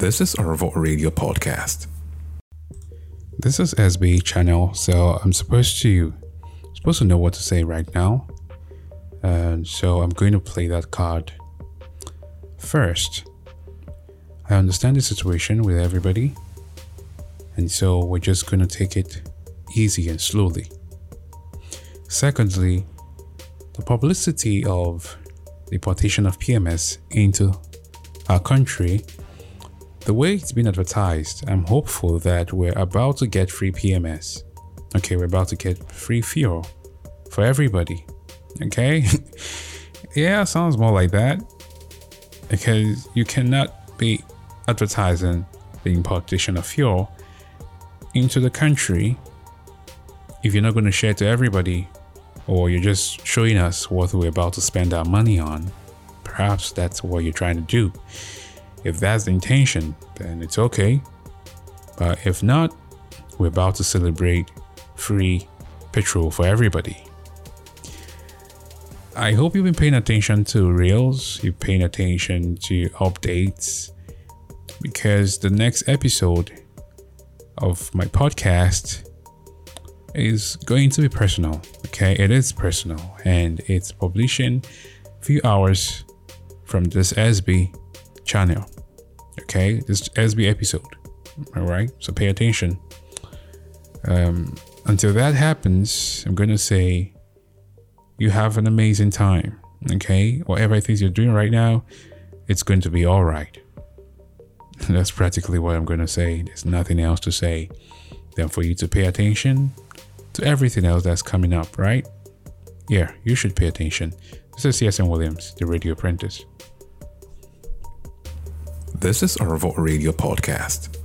This is our Vote Radio podcast. This is SB channel, so I'm supposed to supposed to know what to say right now. And so I'm going to play that card. First, I understand the situation with everybody. And so we're just going to take it easy and slowly. Secondly, the publicity of the importation of PMS into our country, the way it's been advertised, I'm hopeful that we're about to get free PMS. Okay, we're about to get free fuel for everybody. Okay? yeah, sounds more like that. Because you cannot be advertising the importation of fuel into the country if you're not going to share to everybody or you're just showing us what we're about to spend our money on. Perhaps that's what you're trying to do. If that's the intention, then it's okay. But if not, we're about to celebrate free petrol for everybody. I hope you've been paying attention to Reels, you're paying attention to updates, because the next episode of my podcast is going to be personal. Okay, it is personal and it's publishing a few hours from this SB channel. Okay, this SB episode. All right, so pay attention. Um, until that happens, I'm going to say you have an amazing time. Okay, whatever is you're doing right now, it's going to be all right. That's practically what I'm going to say. There's nothing else to say than for you to pay attention to everything else that's coming up, right? Yeah, you should pay attention. This is CSM Williams, the radio apprentice. This is our Vote Radio podcast.